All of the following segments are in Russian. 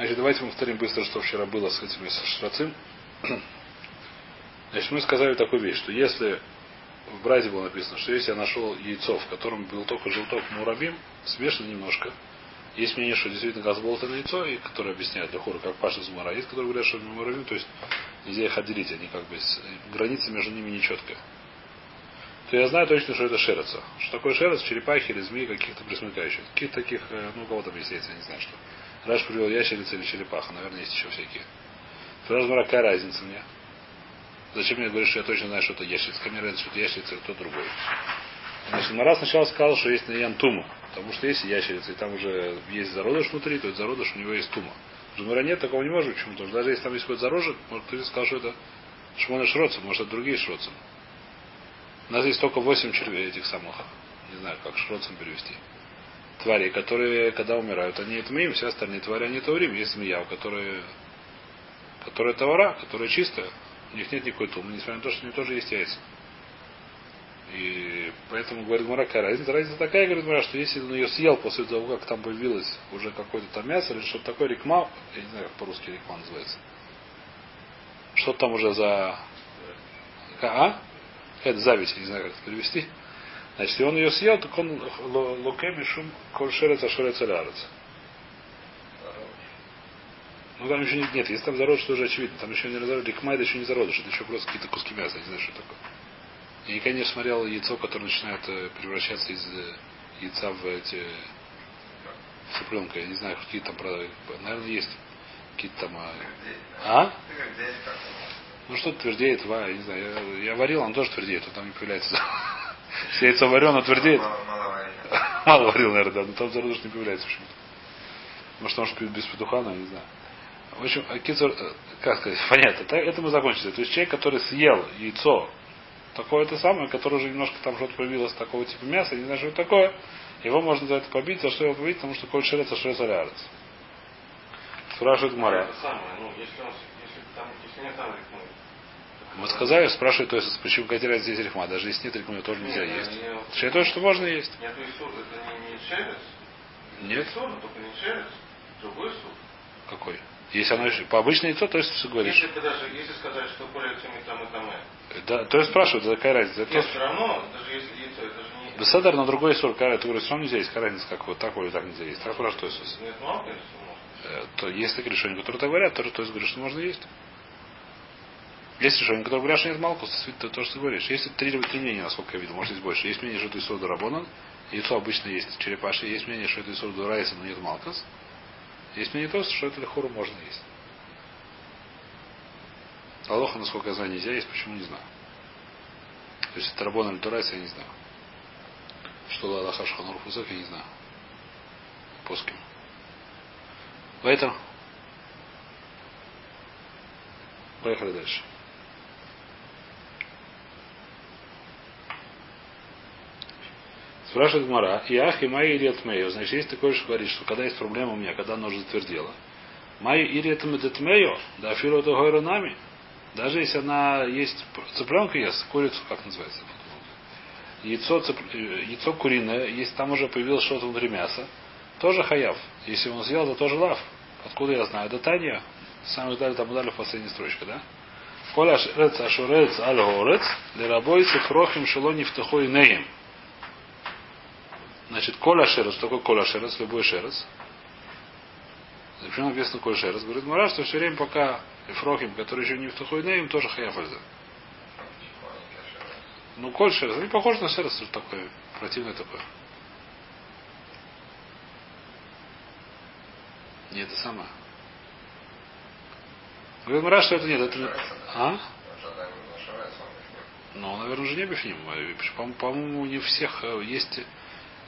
Значит, давайте мы повторим быстро, что вчера было с этими Шрацим. Значит, мы сказали такую вещь, что если в Бразе было написано, что если я нашел яйцо, в котором был только желток мурабим, смешано немножко, есть мнение, что действительно газболтное яйцо, и которое объясняет для хора, как Паша Зумара. Есть, которые говорят, что муравим, то есть нельзя их отделить, они как бы, граница между ними нечеткая. То я знаю точно, что это шереца. Что такое шерец? Черепахи или змеи каких-то присмыкающих. Каких таких, э, ну, у кого там есть яйца, я не знаю, что. Раш привел ящерица или черепаха. Наверное, есть еще всякие. Спрашиваю, какая разница мне? Зачем мне говоришь, что я точно знаю, что это ящерица? Ко мне разница, что это ящерица, кто другой. Значит, Мара сначала сказал, что есть на тума. Потому что есть ящерица, и там уже есть зародыш внутри, то есть зародыш у него есть тума. Жмура нет, такого не может. Почему? Потому что даже если там есть какой-то зарожек, может кто-то сказал, что это шмона шроца, может это другие шроцы. У нас есть только 8 червей этих самых. Не знаю, как шроцем перевести твари, которые, когда умирают, они это им, все остальные твари, они таурим. Есть змея, у которой, которая товара, которая чистая. У них нет никакой тумы, несмотря на то, что у них тоже есть яйца. И поэтому, говорит Мара, разница? Разница такая, говорит Мара, что если он ее съел после того, как там появилось уже какое-то там мясо, или что-то такое, рекма, я не знаю, как по-русски рекма называется. Что там уже за... А? Это зависть, не знаю, как это перевести. Значит, если он ее съел, так он лукеми шум коль шерец ашерец алярец. Ну там еще нет, нет, если там зародыш, то уже очевидно. Там еще не зародыш, ликма это еще не зародыш, это еще просто какие-то куски мяса, не знаю, что такое. Я никогда не смотрел яйцо, которое начинает э, превращаться из э, яйца в эти цыпленка. Я не знаю, какие там, наверное, есть какие-то там... А? а? Ну что твердеет, ва, я не знаю. Я, я варил, он тоже твердеет, он там не появляется. Если яйцо варено, твердеет. Мало варил, наверное, да, но там зародыш не появляется почему-то. Может, может, без петуха, но я не знаю. В общем, кицур, э, как сказать, понятно, так, это мы закончили. То есть человек, который съел яйцо, такое-то самое, которое уже немножко там что-то появилось такого типа мяса, не знаю, что это такое, его можно за это побить, за что его побить, потому что коль шерец, а шерец алярец. Спрашивает Мара. Ну, мы сказали, спрашивает, то есть, почему какая здесь рифма, даже если нет рифма, тоже нельзя нет, есть. Нет, то, что можно есть. Нет, Исур, это не, не шерец? Нет. Исур, только не шерец, другой сур. Какой? Если оно по обычное яйцо, то есть все говоришь. Если, даже, если сказать, что более чем и там, и там, и. Да, то есть спрашивают, да, какая разница? Нет, все равно, даже если яйцо, это же не... Беседер на другой сур, какая ты говоришь, что нельзя есть, какая разница, как вот так или так нельзя есть. Так спрашивают, то есть. Нет, мало, конечно, можно. То есть такие решения, которые так говорят, то, то есть говоришь, что можно есть. Есть решение, которое говорят, что нет מלקות, то, то, что ты говоришь. Есть три, три мнения, насколько я видел, может есть больше. Есть мнение, что это איסור דרבנן, яйцо обычно есть черепаши. Есть мнение, что это Исур Райса, но нет מלקות. Есть мнение то, что это לכאורה можно есть. הלכה, насколько я знаю, нельзя есть, почему не знаю. То есть это דרבנן или דאורייתא, я не знаю. Что Аллаха Шханур Фузак, я не знаю. Поским. Поэтому Поехали дальше. Спрашивает Мара, и ах, и май ирет мейо. Значит, есть такое, что говорит, что когда есть проблема у меня, когда оно уже затвердело. Май ирет медетмео, да фило это нами. Даже если она есть цыпленка ест, курицу, как называется? Яйцо, цып, яйцо куриное, если там уже появилось что-то внутри мяса, тоже хаяв. Если он съел, то тоже лав. Откуда я знаю? Это Таня. Самый далее там дали в последней строчке, да? Коля шерец ашурец аль горец, лерабойцы хрохим шелони втахой неем. Значит, коля шерец, что такое коля шерец, любой шерец. Почему написано коля шерец? Говорит Мара, что все время пока Эфрохим, который еще не в Тухуйнеем, тоже хаяфальза. Ну, коль шерец, они похожи на шерец, что такое, противное такое. Не это самое. Говорит Мара, что это нет, это. А? Ну, наверное, уже не бифним. По-моему, не всех э, есть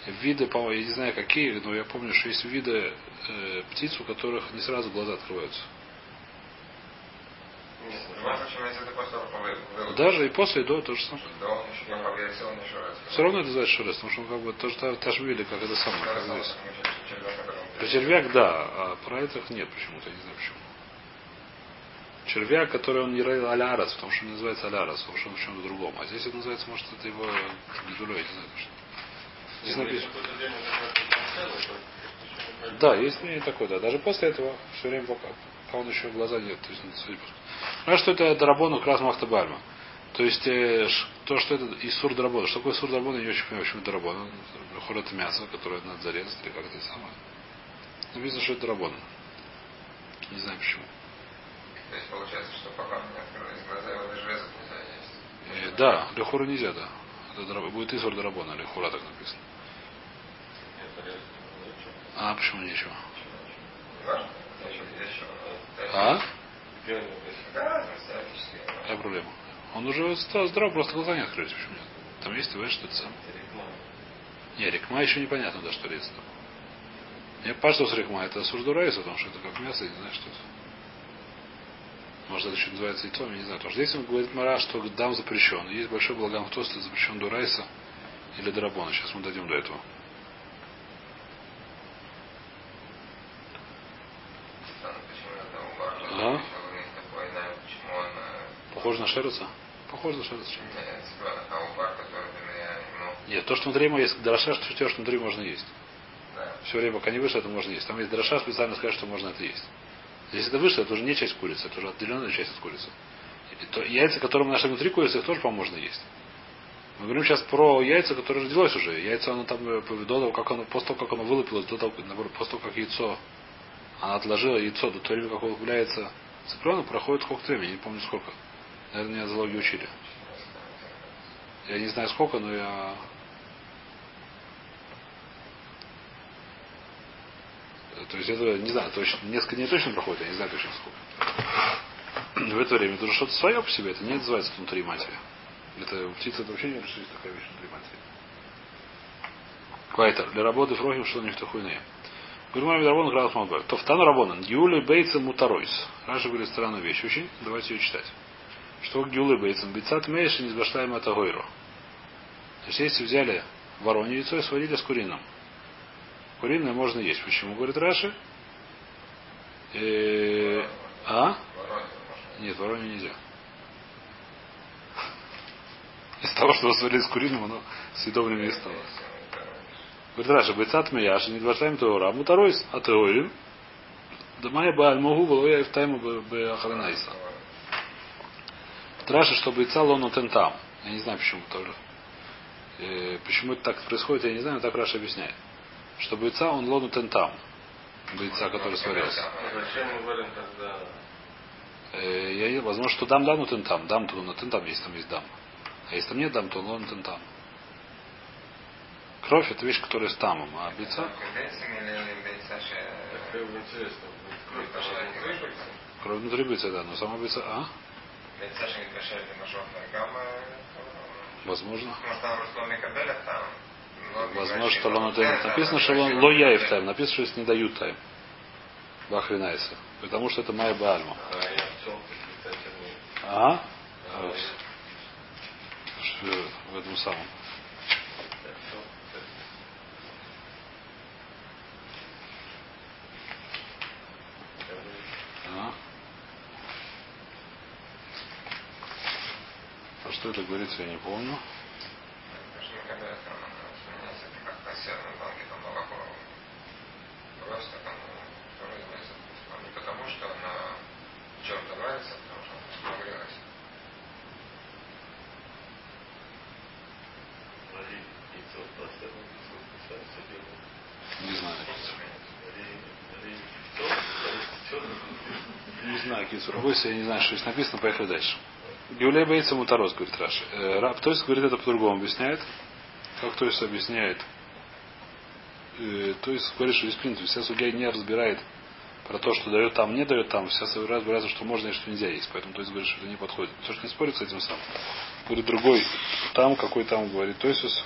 виды, по я не знаю какие, но я помню, что есть виды э, птиц, у которых не сразу глаза открываются. Даже и после, и до, то же самое. Все равно это называется шурес, потому что он как бы тоже та, та же видели, как это самое, как здесь. Про червяк, да, а про этих нет почему-то, я не знаю почему. Червяк, который он не алярас, потому что он называется алярас, потому что он в чем-то другом. А здесь это называется, может, это его гидулей, я не знаю, что. Здесь написано. Да, есть мнение такое, да. Даже после этого все время пока, пока он еще глаза нет. То есть, а что это Дарабону как раз Махтабальма. То есть э, то, что это Исур Дарабона. Что такое Исур Дарабона, я не очень понимаю, почему это Дарабона. Хор это мясо, которое надо зарезать, или как это самое. Написано, что это Дарабона. Не знаю почему. То есть получается, что пока не открылись глаза, его даже резать нельзя есть. Э, да, Лехура нельзя, да. Это будет Исур Дарабона, Лехура так написано. А почему нечего? А? Какая проблема? Он уже здоров, просто глаза не открылись. Почему нет? Там есть, ты что это сам. Не, рекма еще непонятно, да, что резать там. Мне кажется, с рекма это сурдурайс, потому что это как мясо, я не знаю, что это. Может, это еще называется яйцом, я не знаю. Потому что здесь он говорит Мара, что дам запрещен. Есть большой благам в то, что запрещен дурайса или драбона. Сейчас мы дойдем до этого. А? Похоже на Шеруца? Похоже на Шеруца. Нет, то, что внутри ему есть дроша, что все, что внутри можно есть. Все время, пока не вышло, это можно есть. Там есть дроша, специально сказать, что можно это есть. Если это вышло, это уже не часть курицы, это уже отделенная часть от курицы. И то, яйца, которые мы нашли внутри курицы, их тоже, по-моему, можно есть. Мы говорим сейчас про яйца, которые родилось уже. Яйца, оно там, э, до того, как оно, после того, как оно вылупилось, до того, после того, как яйцо, она отложила яйцо до того времени, как он является цыпленок, проходит сколько времени, не помню сколько. Наверное, меня зоологи учили. Я не знаю сколько, но я То есть это, не знаю, точно, несколько дней точно проходит, я не знаю точно сколько. В это время это уже что-то свое по себе, это не называется внутри матери. Это птица это вообще не решит такая вещь внутри матери. Квайтер. Для работы фрохим, что у них такой не. Гурмами Рабон Градус Малбар. То втану Рабонан. Гиули Бейца Мутаройс. Раша говорит странную вещь. Очень. Давайте ее читать. Что Гиули Бейцем? Бейцат Мейш не сбаштаем это Гойру. То есть если взяли воронье яйцо и сварили с куриным. Куриное можно есть. Почему, говорит Раши? Э, а? Нет, воронье нельзя. Из того, что вы сварили с куриным, оно съедобным не стало. Говорит Раша, бойцат мияш, не дваштаем теора, а мутаройс, а теорим. Да моя бааль могу, было я и в тайму бы охранайса. Раша, что бойца лону тентам. Я не знаю, почему тоже. Э, почему это так происходит, я не знаю, но так Раша объясняет что бойца он лону тентам. Бойца, который сварился. Э, я, возможно, что дам дану тентам. Дам то на тентам, если там есть дам. А если там нет дам, то он лону тентам. Кровь это вещь, которая с тамом, а бойца... Кровь внутри бойца, да, но сама бойца... А? Возможно. Возможно, что лону тайм. Написано, что лон, ло яев тайм. Написано, что если не дают тайм. Бахринайса. Потому что это майя бальма. А? В этом самом. А? а что это говорится, я не помню. просто там производится. Не потому, что она чем-то нравится, а потому что она нагрелась. Не знаю. Не знаю, Кицур. Я не знаю, что здесь написано, поехали дальше. Геулей боится мутарос, говорит Раш. Э, раб, то есть говорит это по-другому объясняет. Как то есть объясняет э, то есть говорит, что из принципа вся судья не разбирает про то, что дает там, не дает там, вся разбирается, что можно и что нельзя есть. Поэтому то есть говорит, что это не подходит. То, что не спорит с этим сам. Говорит другой, там, какой там, говорит, то есть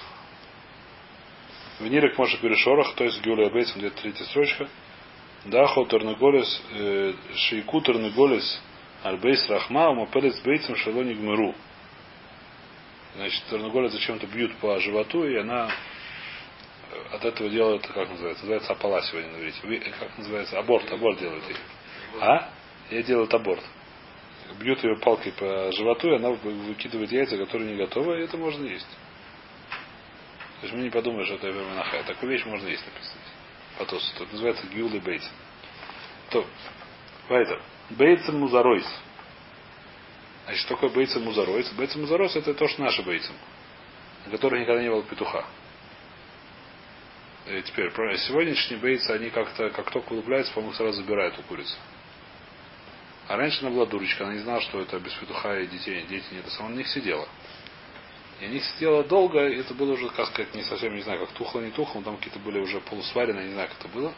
в Нирек Моша Перешорах, то есть Гюля Бейтсом, где-то третья строчка. Дахо Тернеголес, э, Шейку Тернеголес, Альбейс Рахма, Мапелец Бейтсом Шалони Гмыру. Значит, Тернеголес зачем-то бьют по животу, и она от этого делают, как называется, называется апала сегодня на иврите. Как называется? Аборт, аборт делают ей. А? Ей делают аборт. Бьют ее палкой по животу, и она выкидывает яйца, которые не готовы, и это можно есть. То есть мы не подумаем, что это Верманаха. Такую вещь можно есть написано. Патос. Это называется Гиулы Бейт. То, Вайтер. Бейцем музаройс. Значит, что такое бейцем музаройс? Бейцем музаройс это то, что наши бейцем. На которых никогда не было петуха. И теперь, сегодняшние бейцы, они как-то, как только улыбляются, по-моему, сразу забирают у курицы. А раньше она была дурочка, она не знала, что это без петуха и детей, дети не это сама на них сидела. И они сидела долго, и это было уже, как сказать, не совсем, не знаю, как тухло, не тухло, там какие-то были уже полусваренные, не знаю, как это было.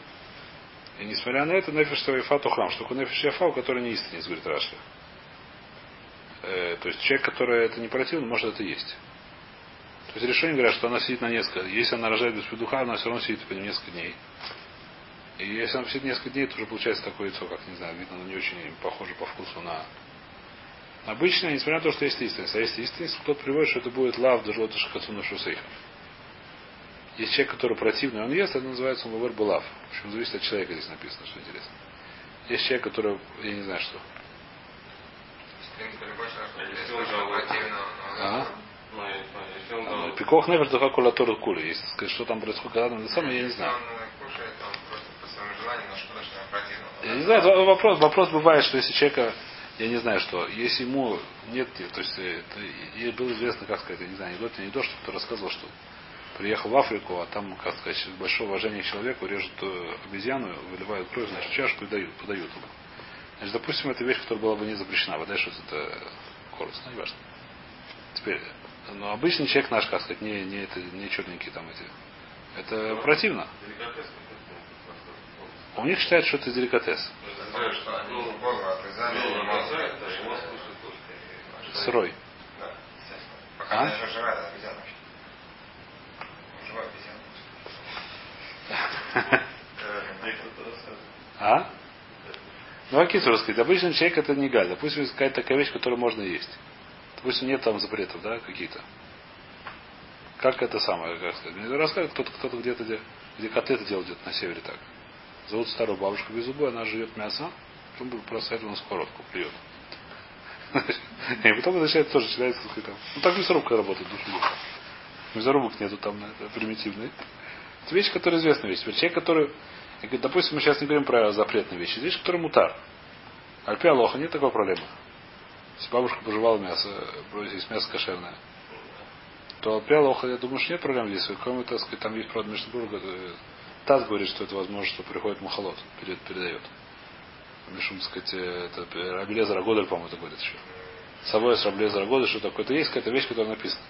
И несмотря на это, нефиш Яфа Тухам, что такое нефиш Яфа, у которой не истинец, говорит Рашли. Э, то есть человек, который это не противно, может это есть. То есть решение говорят, что она сидит на несколько. Если она рожает без петуха, она все равно сидит по несколько дней. И если она сидит несколько дней, то уже получается такое яйцо, как не знаю, видно, оно не очень похоже по вкусу на обычное, несмотря на то, что есть истинность. А если истинность, кто-то приводит, что это будет лав даже вот шахацуна шусейха. Есть человек, который противный, он ест, это называется он вавер булав. В общем, зависит от человека, здесь написано, что интересно. Есть человек, который, я не знаю, что. А? Ну, Пикох невер духа кулатура кули. Если сказать, что там происходит, когда на самом я не знаю. Я не знаю, вопрос, вопрос бывает, что если человека, я не знаю, что, если ему нет, то есть это, было известно, как сказать, я не знаю, анекдот, не то, что кто рассказывал, что приехал в Африку, а там, как сказать, большое уважение к человеку, режут э, обезьяну, выливают кровь, значит, чашку и дают, подают ему. Значит, допустим, это вещь, которая была бы не запрещена. Вода, что это корус, ну, не важно. Теперь, но обычный человек наш, как сказать, не, не, это, не черненькие там эти. Это противно. У них считают, что это деликатес. Сырой. А? А? Ну, а кису рассказать. Обычный человек это не галь. Допустим, какая-то такая вещь, которую можно есть. Допустим, нет там запретов, да, какие-то. Как это самое, как сказать. Мне рассказывают, кто-то кто-то где-то, где, где коты это делают где-то на севере так. Зовут старую бабушку без зубы, она живет мясо, потом просто это на сковородку плюет. И потом начинает тоже начинается там. Ну так мясорубка работает, душу Мясорубок нету там, это примитивные. Это вещь, которая известна вещь. Человек, который, допустим, мы сейчас не говорим про запретные вещи, вещь, которая мутар. Альпи Алоха, нет такой проблемы. Если бабушка пожевала мясо, есть мясо кошерное, то Альпи Алоха, я думаю, что нет проблем здесь. Кроме, так сказать, там есть, правда, между э, Таз говорит, что это возможно, что приходит Махалот, передает. Мишум, так сказать, э, это Рабелеза Рагодель, по-моему, это говорит еще. Собой с Рабелеза Рагодель, что такое. Это есть какая-то вещь, которая написана.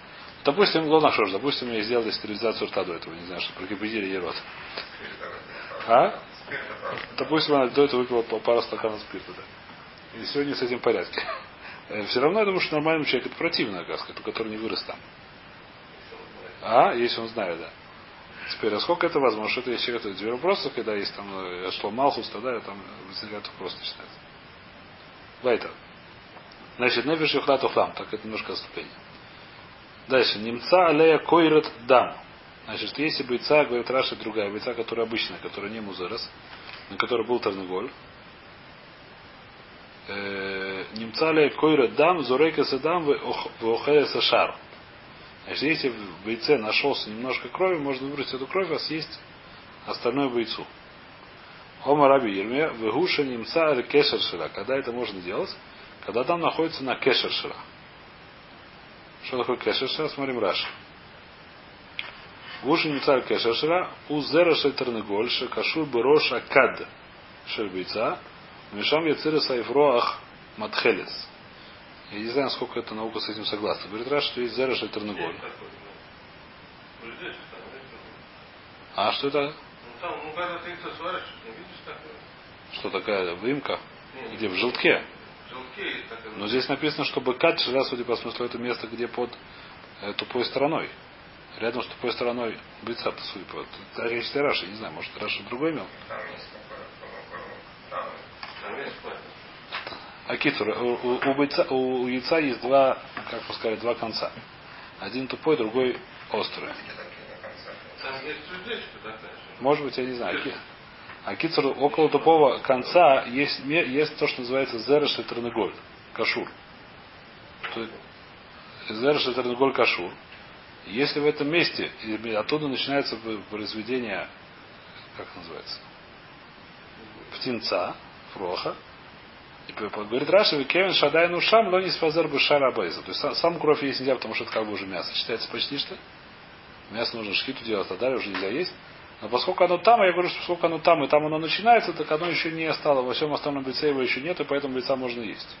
Допустим, Лонашош, допустим, я сделали стерилизацию рта до этого, не знаю, что прокипятили ей рот. А? Допустим, она до этого выпила пару стаканов спирта, да. И сегодня с этим в порядке. Э, Все равно я думаю, что нормальному человеку это противно, как сказать, который не вырос там. А, если он знает, да. Теперь, а сколько это возможно? Что это человек, это две вопроса, когда есть там э, что Малхус, тогда там возникает вопрос начинается. Вайтер. Значит, нефиш юхлат ухлам, так это немножко отступление. Дальше. Немца алея койрат дам. Значит, если бойца, говорит Раша, другая бойца, которая обычная, которая не музерас, на которой был Тарнаголь. Э, немца алея койрат дам, зурейка садам, в сашар. Значит, если в бойце нашелся немножко крови, можно выбрать эту кровь, а съесть остальную бойцу. Ома Раби Ерме, вегуша немца кешершира. Когда это можно делать? Когда там находится на кешершира. Что такое кешершира? Смотрим Раш. Гуша немца кешершира, у зера шельтернеголь, шакашур броша кад шельбейца, мешам яцира сайфроах матхелец. Я не знаю, сколько эта наука с этим согласна. Говорит Раш, что есть зера шельтернеголь. А что это? Ну, когда ты это сваришь, не видишь такое? Что такая выемка? Где? В желтке. Но здесь написано, что быкат шира, судя по смыслу, это место, где под э, тупой стороной. Рядом с тупой стороной бойца, судя по... Это речь Раши, не знаю, может Раша другой имел? Там есть такое, там, Там есть А китур, у, у, бойца, у яйца есть два, как бы сказать, два конца. Один тупой, другой острый. Может быть, я не знаю. А кицур около тупого конца есть, есть то, что называется зереш и тернеголь. Кашур. Зереш и тернеголь кашур. Если в этом месте оттуда начинается произведение как называется, птенца, фроха. И говорит Раша, Кевин Шадай Нушам, но не спазер бы шара. То есть сам, сам кровь есть нельзя, потому что это как бы уже мясо. Считается почти что. Мясо нужно шхиту делать, а далее уже нельзя есть. Но поскольку оно там, я говорю, что поскольку оно там и там оно начинается, так оно еще не стало. Во всем остальном лице его еще нет, и поэтому лица можно есть.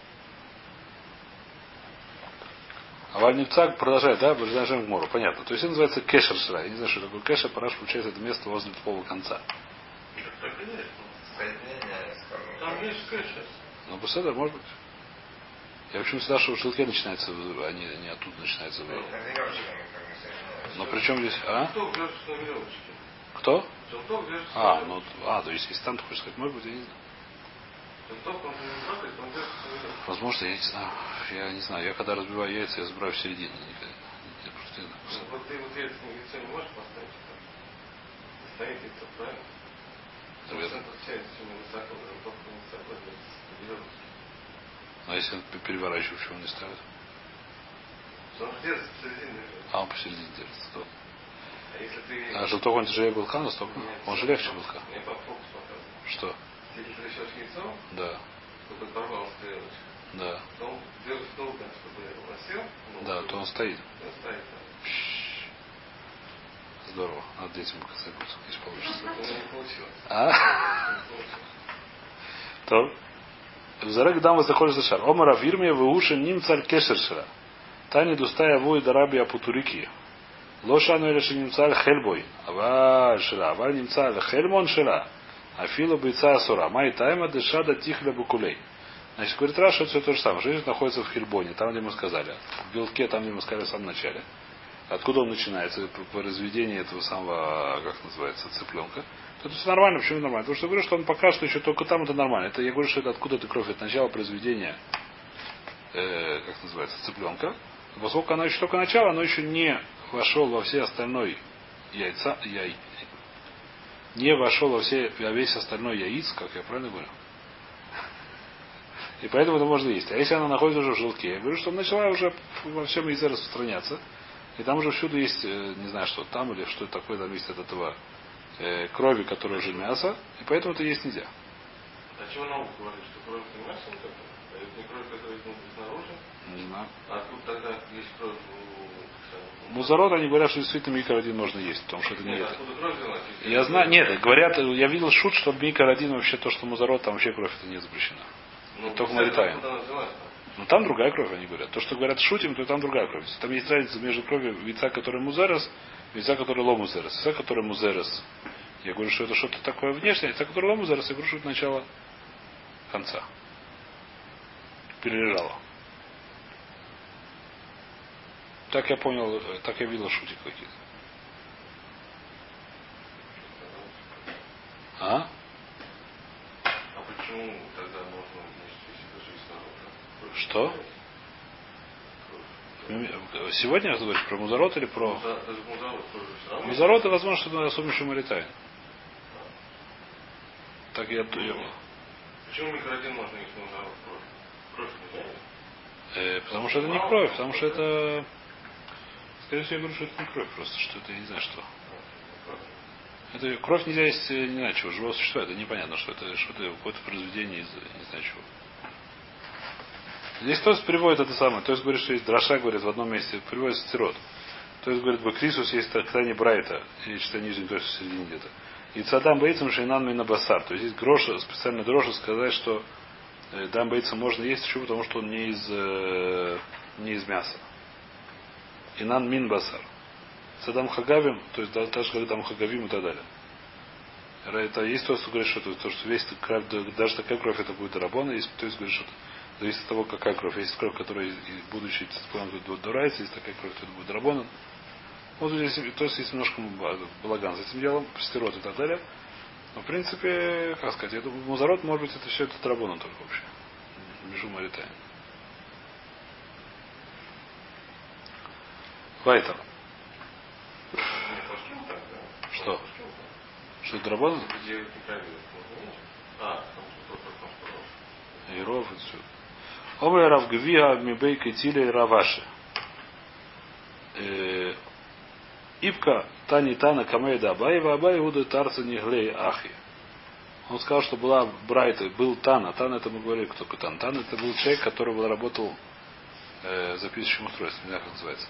А Вальнивцаг продолжает, да, продолжаем Гмору. Понятно. То есть это называется кешер шра. Я не знаю, что такое кешер, параш получается это место возле тупого конца. Кормом. Там есть кэша. Ну, Беседер, может быть. Я почему всегда, что в шелке начинается, а не, не оттуда начинается. Но при чем здесь, а? Кто? Желток А, ну, а, то есть если там ты хочешь сказать, может быть, я не знаю. Желток, он не он. Возможно, я не знаю. Я не знаю. Я когда разбиваю яйца, я забираю в середину. Никогда. Я просто не знаю. Ну, Вот ты вот яйца яйцо не можешь поставить. Стоит яйцо, правильно? Наверное. Процентов 70 не высоко, желток не высоко держится на веревочке. А если он переворачиваю, почему он не ставит? Он держится посередине. А, он посередине держится. А желток он тяжелее белка настолько? Он же легче фокус показывает. Что? Если ты трясешь яйцо, Да, да. то он делает долго, чтобы он сел. ну, Да, то он стоит. Стоит там. Здорово. Надо детям показать если получится. У меня не получилось. А? То. Зарек дам заходит за шар. Омара вирме в уши ним царь кешершера. Тани дустая вой дараби апутурики. Лошану или ним царь хельбой. Ава шира. Ава ним царь хельмон шира. Афила бойца асура. Май тайма дешада тихля букулей. Значит, говорит Раша, это все то же самое. Жизнь находится в Хельбоне, там, где мы сказали. В белке, там, где мы сказали в самом начале. Откуда он начинается? По, разведению этого самого, как называется, цыпленка. То это все нормально. Почему нормально? Потому что я говорю, что он пока что еще только там это нормально. Это я говорю, что это откуда это кровь? Это начало произведения, э, как называется, цыпленка. Поскольку оно еще только начало, оно еще не вошел во все остальной яйца, яй, не вошел во все, во весь остальной яиц, как я правильно говорю? И поэтому это можно есть. А если она находится уже в желтке, я говорю, что начала уже во всем яйце распространяться. И там уже всюду есть, э, не знаю, что там или что такое, там есть от этого э, крови, которая уже мясо. И поэтому это есть нельзя. А чего наука говорит, что кровь не мясо? А это не кровь, которая снаружи? Не знаю. А тут тогда есть кровь у... Музарот, они говорят, что действительно микро один можно есть, потому что это не это. Я знаю, нет, говорят, я видел шут, что микро один вообще то, что музарот, там вообще кровь это не запрещена. Ну, только она взялась Но там другая кровь, они говорят. То, что говорят шутим, то там другая кровь. Там есть разница между кровью яйца, который музерес, и яйца, который ломузерес. Яйца, который музерес. Я говорю, что это что-то такое внешнее, яйца, который ломузерес, я говорю, что это начало конца. Перележало. Так я понял, э, так я видел шутик какие-то. А? А почему тогда можно если даже из народа? Что? Кровь. Сегодня ты говоришь про музарот или про... Даже музарот возможно, что особенно еще Маритайн. Так я... я- Почему микродин можно есть музарот кровь? Кровь есть? э, потому что это не кровь, потому что это... Скорее всего, я говорю, что это не кровь просто, что это не знаю что. Это кровь нельзя есть, э, не знаю чего, живого существа, это непонятно, что это что-то какое-то произведение из не знаю чего. Здесь тоже приводит это самое. То есть говорит, что есть дроша, говорит, в одном месте, приводит стирот. То есть, говорит, Бакрисус есть Тани Брайта, или что нижний, то есть в середине где-то. И цадам бейцам шейнан на басар. То есть есть гроша, специально дрожа сказать, что э, дам бейцам можно есть, почему? Потому что он не из, э, не из мяса. Инан мин басар. Цадам хагавим, то есть да- даже как дам хагавим и так далее. Это есть то, что говорит, что, то, то, что весь кровь, да- даже такая кровь это будет рабона, есть, то есть говорит, что зависит от того, какая кровь. Есть кровь, которая, из- из- цитпланом, будет дурается, есть такая кровь, то это будет рабона. Вот здесь, то есть есть немножко ба- балаган с этим делом, стерот и так далее. Но в принципе, как сказать, я думаю, музарот, может быть, это все это трабона только вообще. Межу Маритайн. Вайтер. Не пошел так, да? Что? Пошел так. Что это драбона? Где микродин можно есть? А, потому что тот потом что И ров, и все. Омре Равгвиа Мибейка Тиле Раваши. Э, Ипка Тани Тана Камейда Абаева Абай Уда Тарца Ниглей Ахи. Он сказал, что была Брайта, был Тана. Тана это мы говорили, кто такой Тан. Тан это был человек, который работал э, записывающим устройством, не знаю, как называется.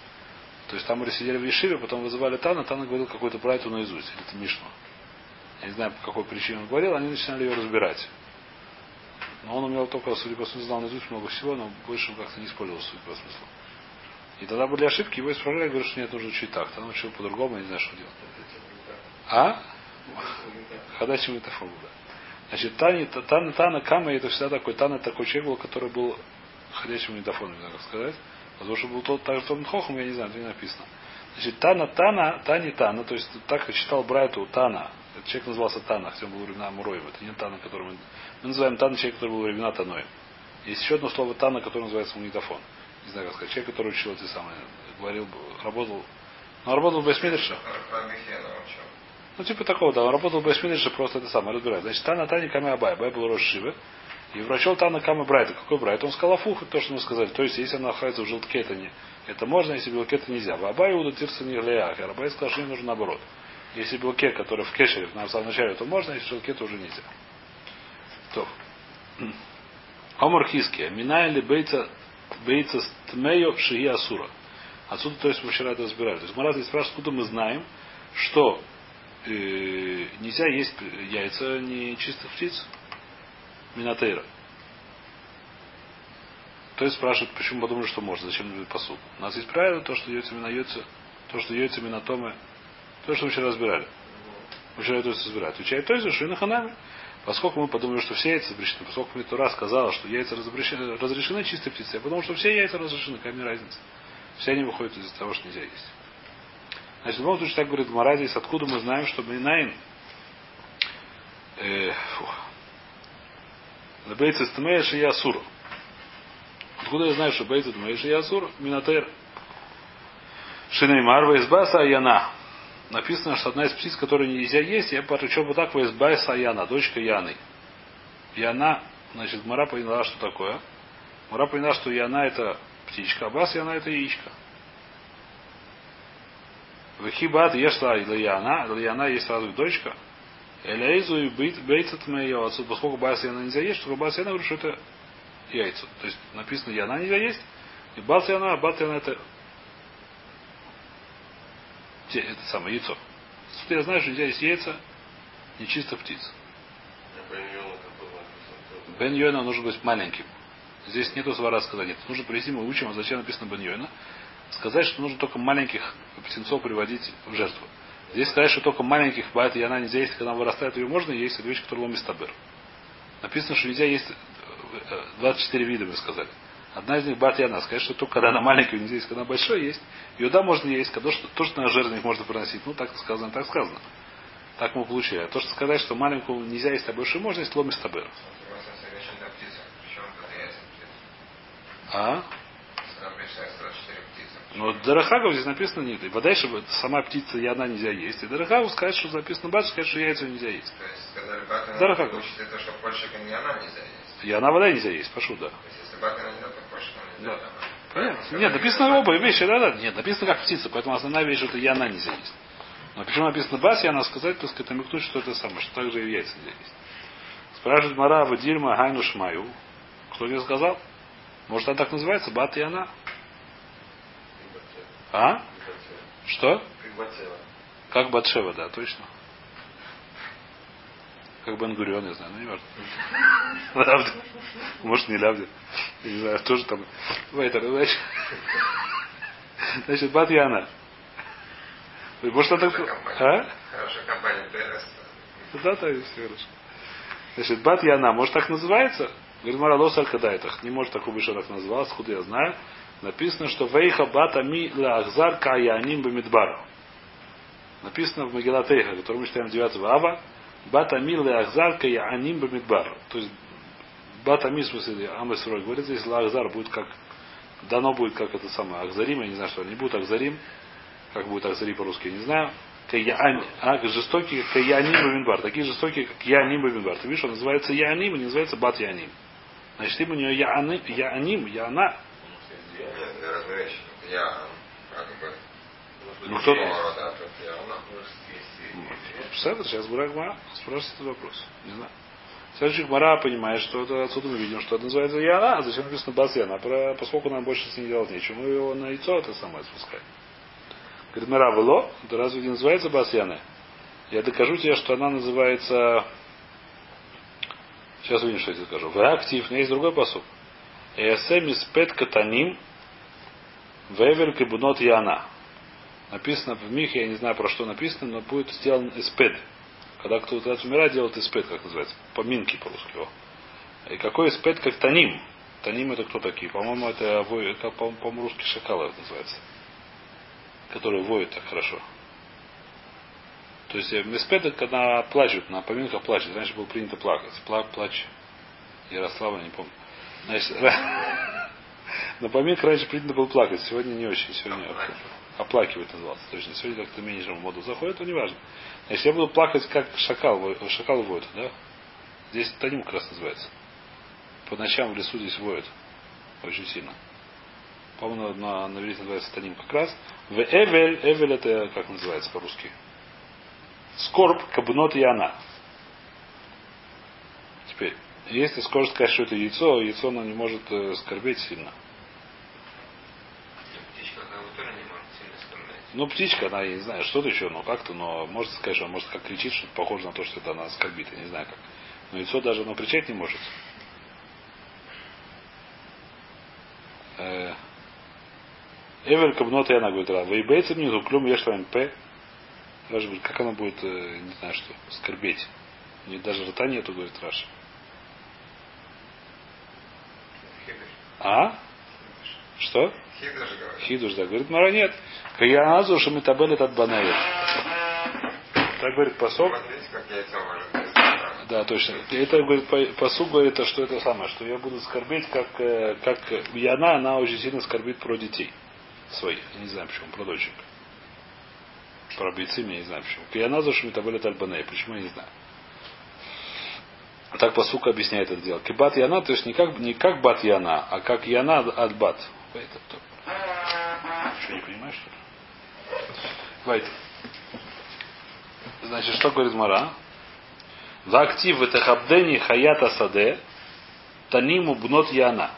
То есть там мы сидели в Ешиве, потом вызывали Тана, Тана говорил какую-то Брайту наизусть, или это Мишну. Я не знаю, по какой причине он говорил, они начинали ее разбирать. Но он умел только, судя по смыслу, знал наизусть много всего, но больше как-то не использовал, судя по смыслу. И тогда были ошибки, его исправляли, говорят, что нет, нужно учить так. Там учил по-другому, я не знаю, что делать. А? Ходячий метафор, да. Значит, Тани, Тана, Тана, Кама, это всегда такой, Тана такой человек был, который был ходячим метафоном, как сказать. Потому что был тот, так же Хохом, я не знаю, это не написано. Значит, Тана, Тана, Тани, Тана, то есть так читал Брайту Тана. Этот человек назывался Тана, хотя он был времена Амуроева. Это не Тана, который мы... Мы называем Тана человек, который был времена Таноем. Есть еще одно слово Тана, которое называется магнитофон. Не знаю, как сказать. Человек, который учил эти самые, говорил, работал. Но работал в Бесмидрише. Ну, типа такого, да. Он работал в Бесмидрише, просто это самое, разбирает. Значит, Тана Тани Каме Абай. Абай был Рош Шивы. И врачел Тана Кама Брайта. Какой Брайт? Он сказал Афух, то, что мы сказали. То есть, если она находится в желтке, это, не, это можно, если в нельзя. В Абай Уда Тирса не Глеях. А Абай сказал, что не нужно наоборот. Если белке, который в кешере, в самом начале, то можно, если в желтке, то уже нельзя. То. Омар Хиски. Минай ли бейца, бейца тмею шии асура. Отсюда, то есть, мы вчера это разбирали. То есть, Марат спрашивает, откуда мы знаем, что э, нельзя есть яйца не чистых птиц. Минатейра. То есть спрашивают, почему подумали, что можно, зачем любит посуд. У нас есть правило, то, что яйца минается, то, что яйца минатомы, то, что мы вчера разбирали. Мы вчера это разбирали. Отвечает то есть, что и на ханаме. Поскольку мы подумали, что все яйца запрещены, поскольку мне Тура сказала, что яйца разрешены, разрешены чистой птицы, я подумал, что все яйца разрешены, какая мне разница. Все они выходят из-за того, что нельзя есть. Значит, в любом случае, так говорит Марадис, откуда мы знаем, что Минаин э, Бейца Стмея Шиясур. Откуда я знаю, что Бейца Стмея Шиясур? Минатер. Шинеймар Вейсбаса Яна. Написано, что одна из птиц, которую нельзя есть, я причем вот так Вейсбаса Яна, дочка Яны. Яна, значит, Мара поняла, что такое. Мара поняла, что Яна это птичка, а Бас Яна это яичко. Вехибат ешла Ильяна, Ильяна есть сразу дочка, Элейзу и бейтсат мое отсюда, поскольку бас яна нельзя есть, что бас яна говорит, что это яйцо. То есть написано яна нельзя есть, и бас яна, а бат яна это это самое яйцо. Тут я знаю, что нельзя есть яйца нечистых птиц. Бен Йона нужно быть маленьким. Здесь нету свара сказать. Нет, нужно привести, мы учим, а зачем написано Бен Йона. Сказать, что нужно только маленьких птенцов приводить в жертву. Здесь сказать, что только маленьких бает и она нельзя есть, когда она вырастает, ее можно есть, это вещь, которая ломит табер. Написано, что нельзя есть 24 вида, мы сказали. Одна из них бат и она. Сказать, что только когда она маленькая, нельзя есть, когда она большая есть. Ее да можно есть, когда что, то, что на жирных можно приносить. Ну, так сказано, так сказано. Так мы получили. А то, что сказать, что маленькую нельзя есть, а большую можно есть, ломит табер. А? Но Дарахагов здесь написано нет. И чтобы сама птица и она нельзя есть. И Дарахагов сказать, что написано бат, сказать, что яйца нельзя есть. То есть, когда Дарахагов. это, что больше не она нельзя есть. И она вода нельзя есть, пошу, да. То есть, если бат нельзя, то больше нельзя. Да. Понятно. Нет, написано оба вещи, да, да. Нет, написано как птица, поэтому основная вещь, что это яна нельзя есть. Но почему написано бас, яна сказать, то сказать, намекнуть, что это самое, что также и яйца нельзя есть. Спрашивает Мара Вадильма Хайну Шмаю. Кто мне сказал? Может, она так называется? Бат и она? А? Что? Как Батшева, да, точно. Как Бенгурион, я знаю, ну не важно. Лавдин. Может, не Лавдин. Я не знаю, тоже там. Вайтер, значит. Значит, Бат Яна. Может, она так... А? Хорошая компания. Да, да, все хорошо. Значит, Бат Яна, может так называется? Говорит, Маралос Алькадайтах. Не может такого еще так называлось, откуда я знаю написано, что Вейха бата ми лахзар каяним бамидбар. Написано в Магилатейха, который мы читаем 9 ава, бата ми лахзар каяним бамидбар. То есть бата ми, в смысле, Амесрой говорит, здесь лахзар будет как, дано будет как это самое, Ахзарим, я не знаю, что они будут Ахзарим, как будет Ахзари по-русски, не знаю, Каяним, а, жестокие, как Яним Бамидбар, такие жестокие, как Яним Бамидбар. Ты видишь, он называется Яним, и не называется Бат Яним. Значит, им у нее Яним, Яним, Яна, Разновещен. Я как бы Ну, кто- Такого рода ответ. Псевдо, сейчас Гурагма спросит этот вопрос. Не знаю. Следующий Гмара понимает, что это, отсюда мы видим, что это называется Яна, а зачем написано Бас Яна? Про- Поскольку нам больше с ним делать нечего, мы его на яйцо это самое спускаем. Говорит, Мара было, это разве не называется Бас Яна? Я докажу тебе, что она называется... Сейчас увидим, что я тебе скажу. В актив, меня есть другой посуд. Эсэм из пет катаним вевель кибунот яна. Написано в Михе, я не знаю про что написано, но будет сделан эспед. Когда кто-то умирает, делают эспед, как называется. Поминки по-русски. о. И какой эспед, как таним. Таним это кто такие? По-моему, это, по- по-моему, русский шакалы это называется. Которые воют так хорошо. То есть э, эспед это когда плачут, на поминках плачут. Раньше было принято плакать. Пла, плач. Ярослава, не помню. Значит, на поминках раньше принято было плакать. Сегодня не очень. Сегодня оплакивать назывался. Точно. Сегодня как-то менеджер в моду заходит, но неважно. Значит, я буду плакать, как шакал, шакал воет, да? Здесь таним как раз называется. По ночам в лесу здесь воет. Очень сильно. По-моему, на, на иврите называется таним как раз. В эвель, эвель это как называется по-русски? Скорб, кабнот и она. Теперь, если скажешь сказать, что это яйцо, яйцо оно не может э, скорбеть сильно. Птичка как бы тоже не может сильно скорбеть. Ну, птичка, она, я не знаю, что-то еще, но как-то, но может сказать, что она может как кричит, что похоже на то, что это она скорбит, я не знаю как. Но яйцо даже оно кричать не может. Э, Эвель кабнот и она говорит, ра, выебается мне клюм ешь п. Раша говорит, как она будет, э, не знаю что, скорбеть. У нее даже рта нету, говорит Раша. А? Что? Хидуш да. Говорит, Мара нет. Каяназу шамитабелет от банеет. Так говорит посок. Да, точно. Это говорит, по- посуд говорит, что это самое, что я буду скорбеть, как, э, как Яна, она очень сильно скорбит про детей своих. Я не знаю почему, про дочек. Про бойцы, я не знаю почему. Яна за шмитабелет альбаней. Почему, я не знаю. Так посук объясняет это дело. Кибат Яна, то есть не как, не как Бат Яна, а как Яна от Бат. Это Что, не понимаешь, что? Вайт. Значит, что говорит Мара? В актив Тахабдени Хаята Саде Таниму Бнот Яна.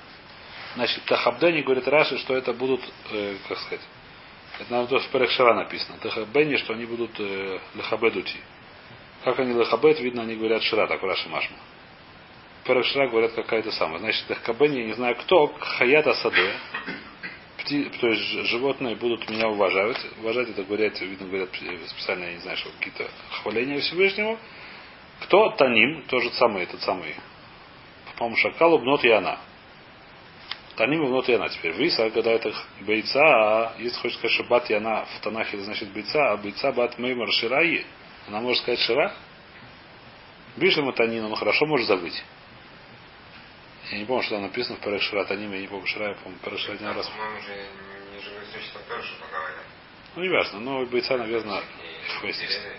Значит, Тахабдени говорит Раши, что это будут, э, как сказать, это нам тоже в Перекшара написано. Тахабдени, что они будут э, лехабедути. Как они лехабед, видно, они говорят Шира, так в Раши Машма. Перекшара говорят какая-то самая. Значит, Тахабдени, я не знаю кто, Хаята Саде. Пти- то есть животные будут меня уважать. Уважать это говорят, видно, говорят специально, я не знаю, что какие-то хваления Всевышнему. Кто Таним, тот самый, этот самый, по-моему, Шакалу, Бнот и она. Таним и Бнот и она теперь. Виса, когда это бойца, а если хочешь сказать, что Бат и она в Танахе, это значит бойца, а бойца Бат Меймар Шираи, она может сказать Шира. Бишлема Танин, он хорошо может забыть. Я не помню, что там написано в Парах Шира Таним, я не помню Шира, я помню Парах Шира один раз. по-моему, же не существа тоже что поговорят. Ну, не важно, но бойца, наверное, деревья.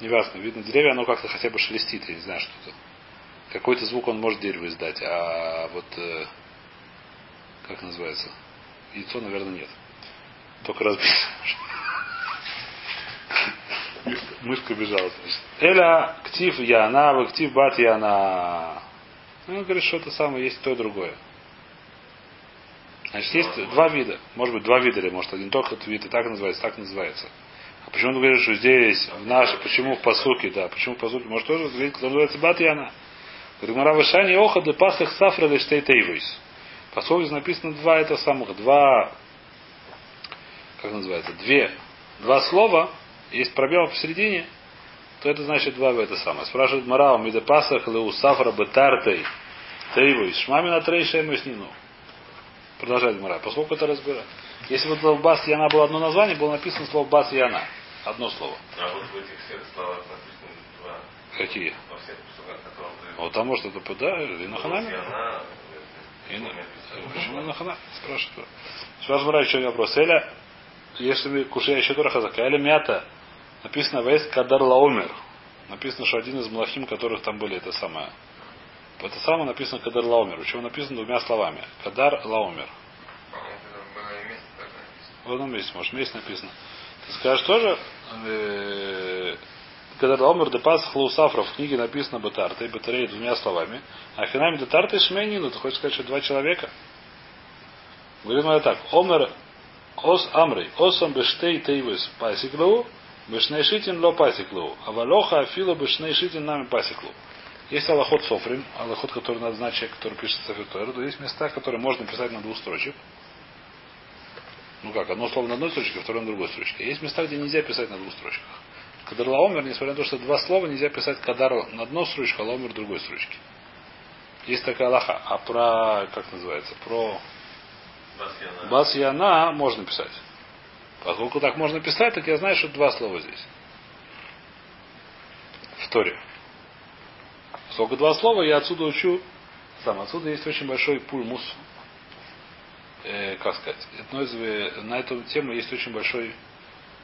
Неважно, видно, деревья, оно как-то хотя бы шелестит, я не знаю, что то Какой-то звук он может дерево издать, а вот, э, как называется, яйцо, наверное, нет. Только разбить. Мышка бежала. Эля ктив яна, ктив бат яна. Ну, говорит, что это самое, есть то и другое. Значит, есть два вида. Может быть, два вида, или может один только этот вид и так называется, так называется. А почему ты говоришь, что здесь, в наш, почему в посуке, да, почему в посуке, может тоже видеть, который называется Батьяна. Говорит, Мара Шани Оха де Пасах Сафра де Штейтейвейс. Поскольку здесь написано два это самых, два, как называется, две, два слова, есть пробел посередине, то это значит два это самое. Спрашивает Марау, Мида Пасах Леу Сафра Бетартей Тейвейс. Шмамина Трей Шемеснину. Продолжает Мара. Поскольку это разбира. Если бы слово Бас Яна было одно название, было написано слово Бас Яна. Одно слово. А вот в этих всех словах написано два. Какие? Во всех псуках, которые ты... Вот там может это да, и на Ханаме. и она, И э, на-. Почему на Хана? Спрашивает. Спрашивает Мара еще один вопрос. Эля, если кушая еще Тора Хазака, Эля Мята, написано Вейс Кадар Лаумер. Написано, что один из млахим, которых там были, это самое. Это самое написано Кадар Лаумер. Чего написано двумя словами. Кадар Лаумер. И. В одном месте, может, месяц написано. Ты скажешь тоже, э, когда Омер де Пасх Лаусафра в книге написано Батарты, батареи двумя словами, а Хинами де Тарты Шмейнину, ты хочешь сказать, что два человека? Говорит Мара так, Омер Ос Амрей, Осом Бештей Тейвес Пасиклу, Бешней Шитин Ло Пасиклу, а Валоха Афило Бешней Шитин Нами Пасиклу. Есть аллахот софрим, аллахот, который надо знать человек, который пишет Сафитойру, то есть места, которые можно писать на двух строчек. Ну как, одно слово на одной строчке, второе на другой строчке. Есть места, где нельзя писать на двух строчках. Кадар Лаомер, несмотря на то, что два слова, нельзя писать Кадар на одной строчке, а Лаомер другой строчке. Есть такая Аллаха. А про, как называется, про Бас Яна можно писать. Поскольку так можно писать, так я знаю, что два слова здесь. В Торе. Сколько два слова, я отсюда учу. Сам отсюда есть очень большой пульмус. Э, как сказать? На эту тему есть очень большой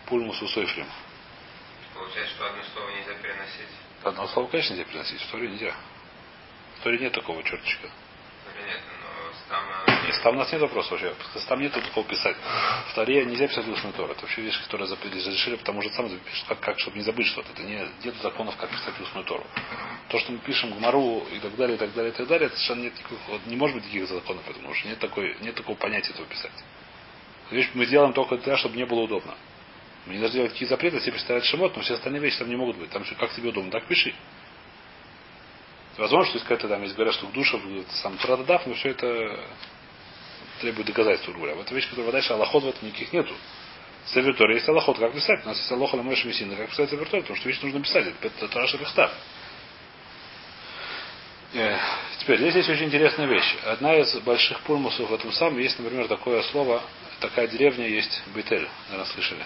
пульмус у Сойфрим. Получается, что одно слово нельзя переносить. Одно слово, конечно, нельзя переносить. В Торе нельзя. В Торе нет такого черточка. Нет, там... Нет, там у нас нет вопроса вообще. Там нет такого писать. В Торе нельзя писать устную Тору. Это вообще вещь, которую разрешили, потому что сам пишет, как, как, чтобы не забыть что-то. Это не, нет законов, как писать устную Тору. То, что мы пишем в Мару и так далее, и так далее, и так далее, это совершенно нет никаких, не может быть никаких законов, потому что нет, такой, нет такого понятия этого писать. Вещь мы делаем только для того, чтобы не было удобно. Мы не должны делать какие запреты, все представляют шамот, но все остальные вещи там не могут быть. Там все как тебе удобно, так пиши. Возможно, что есть какая-то там, если говорят, что в душе сам Трададав, но все это требует доказательств, грубо говоря. Вот вещь, которая дальше Аллахот в этом никаких нету. Севертор есть Аллахот, как писать? У нас есть Аллаха Ламэш Мессина, как писать Севертор, потому что вещь нужно писать. Это Тараша Бехтав. Э, теперь, здесь есть очень интересная вещь. Одна из больших пульмусов в этом самом есть, например, такое слово, такая деревня есть, Бетель, наверное, слышали.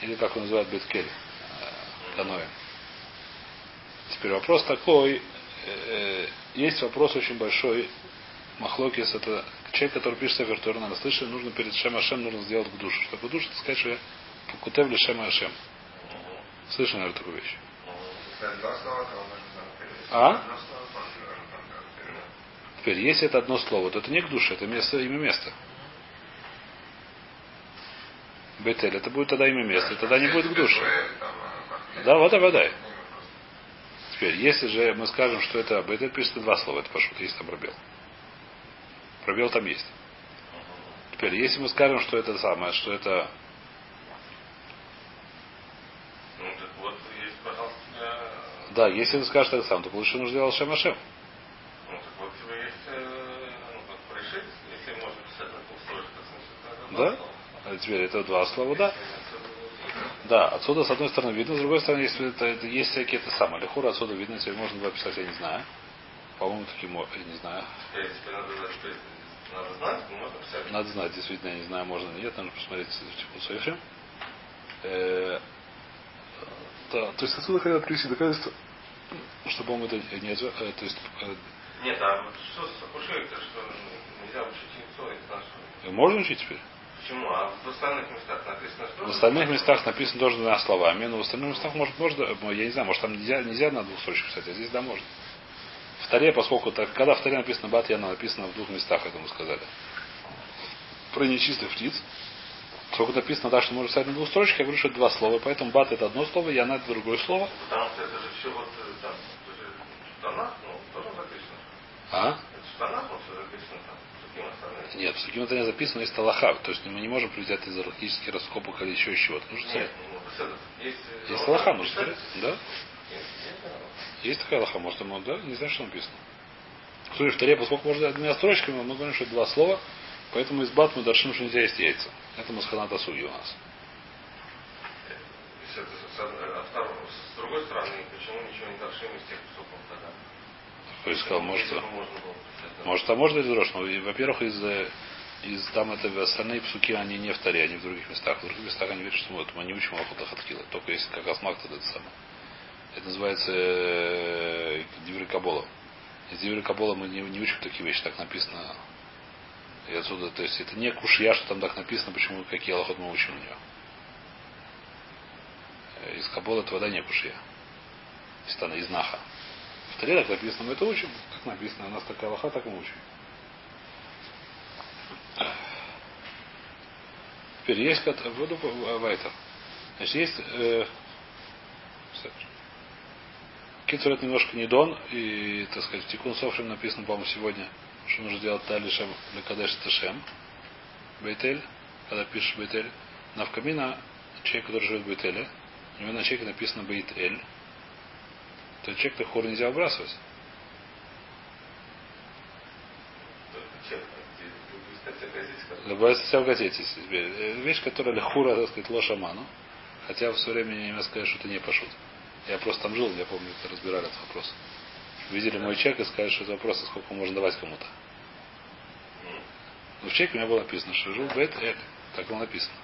Или как он называет Беткель, Каноэ. Теперь вопрос такой, э, есть вопрос очень большой, Махлокис, это человек, который пишет Сефер Тор, наверное, слышали, нужно перед Шем Ашем нужно сделать к душу. Чтобы к душу, это сказать, что я покутевли Шем Ашем. Слышали, наверное, такую вещь? А? Теперь, если это одно слово, то это не к душе, это место, имя место. Бетель, это будет тогда имя место, тогда не будет к душе. Да, вот вода. Теперь, если же мы скажем, что это Бетель, пишется два слова, это пошут, есть там пробел. Пробел там есть. Теперь, если мы скажем, что это самое, что это Да, если ты скажешь это сам, то лучше нужно сделать Шем Ашем. Ну, так вот тебе есть, ну, как решить, если можно писать на полстрочка, значит, Да? А теперь это два слова, да? Да, отсюда с одной стороны видно, с другой стороны, если это, это есть всякие это самое. Лихура отсюда видно, если можно два писать, я не знаю. По-моему, такие я не знаю. Надо знать, но можно писать. Надо знать, действительно, я не знаю, можно или нет, нужно посмотреть в Сейфе. Э, да, то есть отсюда хотят привести доказательство, что, по-моему, это не э, то есть, э, Нет, а что с акушеркой, что нельзя учить яйцо, это наше. Можно учить теперь? Почему? А в остальных местах написано что? В остальных местах написано тоже двумя словами, но в остальных местах может можно, я не знаю, может там нельзя, нельзя на двух строчках писать, а здесь да можно. В Таре, поскольку так, когда в Таре написано Бат Яна, написано в двух местах, это мы сказали. Про нечистых птиц. Сколько написано, да, что можно писать на двух строчках, я говорю, что это два слова. Поэтому бат это одно слово, яна это другое слово. Потому что это же все вот э, там, Танах, ну, тоже записано. А? Это Танах, вот все записано там. Нет, в Суким это не записано, есть Талаха. То есть мы не можем взять из археологических раскопок или еще чего-то. Ну, есть, э, есть Талаха, нужно смотреть. Да? Есть такая Аллаха, может, ему, да? Не знаю, что написано. Смотри, в Таре, поскольку можно двумя строчками, мы говорим, что это два слова, поэтому из бат мы дальше что нельзя есть яйца. Это масханата суги у нас. С другой стороны, почему ничего не дошли из тех псуков тогда? Кто сказал, может, может, а можно из но, во-первых, из, э, из там это остальные псуки, они не в таре, они в других местах. В других местах они говорят, что вот, мы не учим охота хатхила, только если как раз мак это самое. Это называется э, Диври Кабола. Из Диври Кабола мы не, не учим такие вещи, так написано и отсюда, то есть это не кушья, что там так написано, почему какие аллахот мы учим у нее. Э, из Кабола это вода не кушья. Из Наха. Таре так написано, мы это учим. Как написано, у нас такая аллаха, так мы учим. Теперь есть кот- буду в- Вайтер. Значит, есть э, Кицур это немножко не дон, и, так сказать, в Тикун Софрим написано, по-моему, сегодня, что нужно делать Тали Шем Лекадеш Тешем. Бейтель, когда пишешь Бейтель. Навкамина, человек, который живет в Бейтеле, у него на чеке написано Бейтель. То чек то хор нельзя выбрасывать. Любая статья в газете. Вещь, которая лехура, так сказать, лошаману. Хотя в свое время я сказать, что это не пошут. Я просто там жил, я помню, это разбирали этот вопрос. Видели мой чек и сказали, что это вопрос, сколько можно давать кому-то. Но в чеке у меня было написано, что жил бет эль. Так было написано.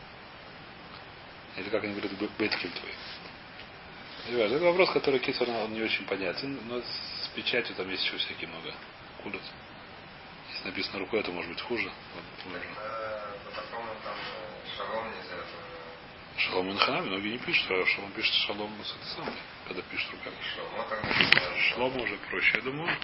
Или как они говорят, бетким твой. Понимаешь, Это вопрос, который Китсон, он не очень понятен, но с печатью там есть еще всякие много кулят. Если написано рукой, это может быть хуже. Э, э, шалом Шалом Инханами, многие не пишут, а Шалом пишет шалом с этой самой, когда пишет руками. Шалом, а. Шлома уже проще, я думаю.